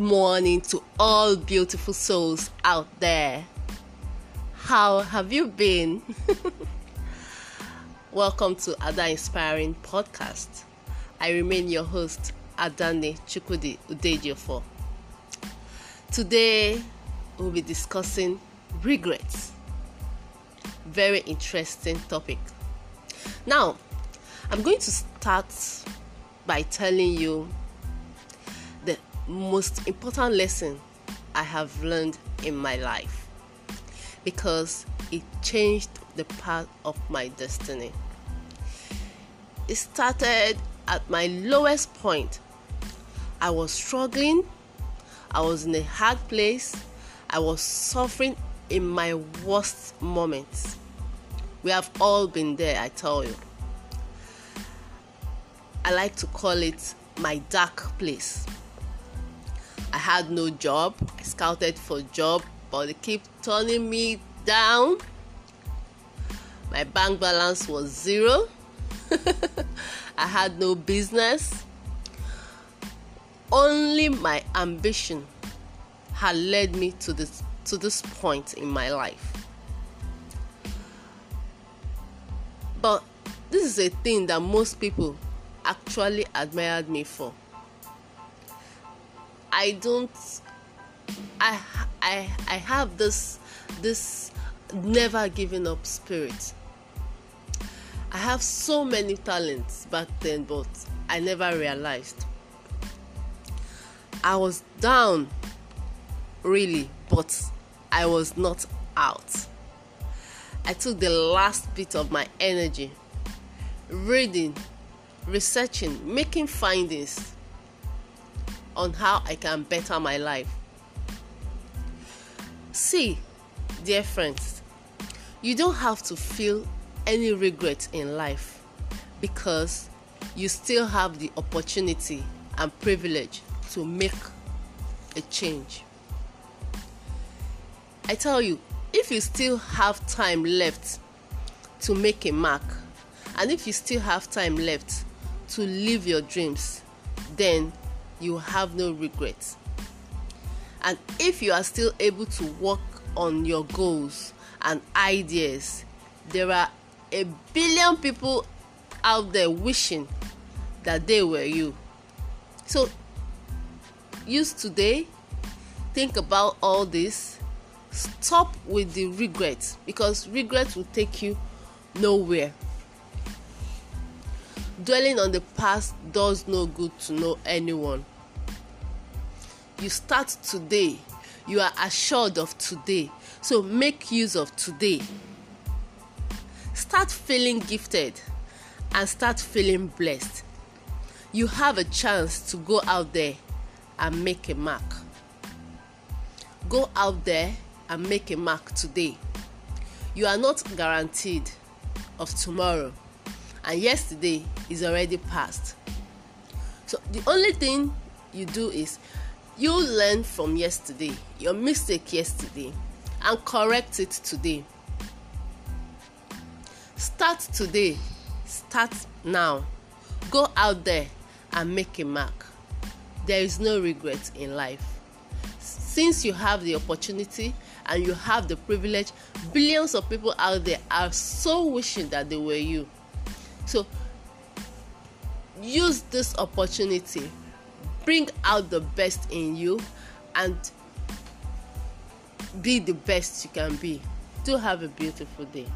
morning to all beautiful souls out there. How have you been? Welcome to Ada Inspiring Podcast. I remain your host, Adane Chukwudi Udejiofor. Today, we'll be discussing regrets. Very interesting topic. Now, I'm going to start by telling you most important lesson I have learned in my life because it changed the path of my destiny. It started at my lowest point. I was struggling, I was in a hard place, I was suffering in my worst moments. We have all been there, I tell you. I like to call it my dark place. I had no job. I scouted for job, but they keep turning me down. My bank balance was zero. I had no business. Only my ambition had led me to this to this point in my life. But this is a thing that most people actually admired me for. I don't I I I have this this never giving up spirit. I have so many talents back then but I never realized. I was down really but I was not out. I took the last bit of my energy reading researching, making findings on how I can better my life. See, dear friends, you don't have to feel any regret in life because you still have the opportunity and privilege to make a change. I tell you, if you still have time left to make a mark, and if you still have time left to live your dreams, then you have no regrets. And if you are still able to work on your goals and ideas, there are a billion people out there wishing that they were you. So, use today, think about all this, stop with the regret because regret will take you nowhere dwelling on the past does no good to know anyone. You start today, you are assured of today, so make use of today. Start feeling gifted and start feeling blessed. You have a chance to go out there and make a mark. Go out there and make a mark today. You are not guaranteed of tomorrow and yesterday is already past. So the only thing you do is you learn from yesterday, your mistake yesterday, and correct it today. Start today, start now. Go out there and make a mark. There is no regret in life. Since you have the opportunity and you have the privilege, billions of people out there are so wishing that they were you. So use this opportunity, bring out the best in you, and be the best you can be. Do have a beautiful day.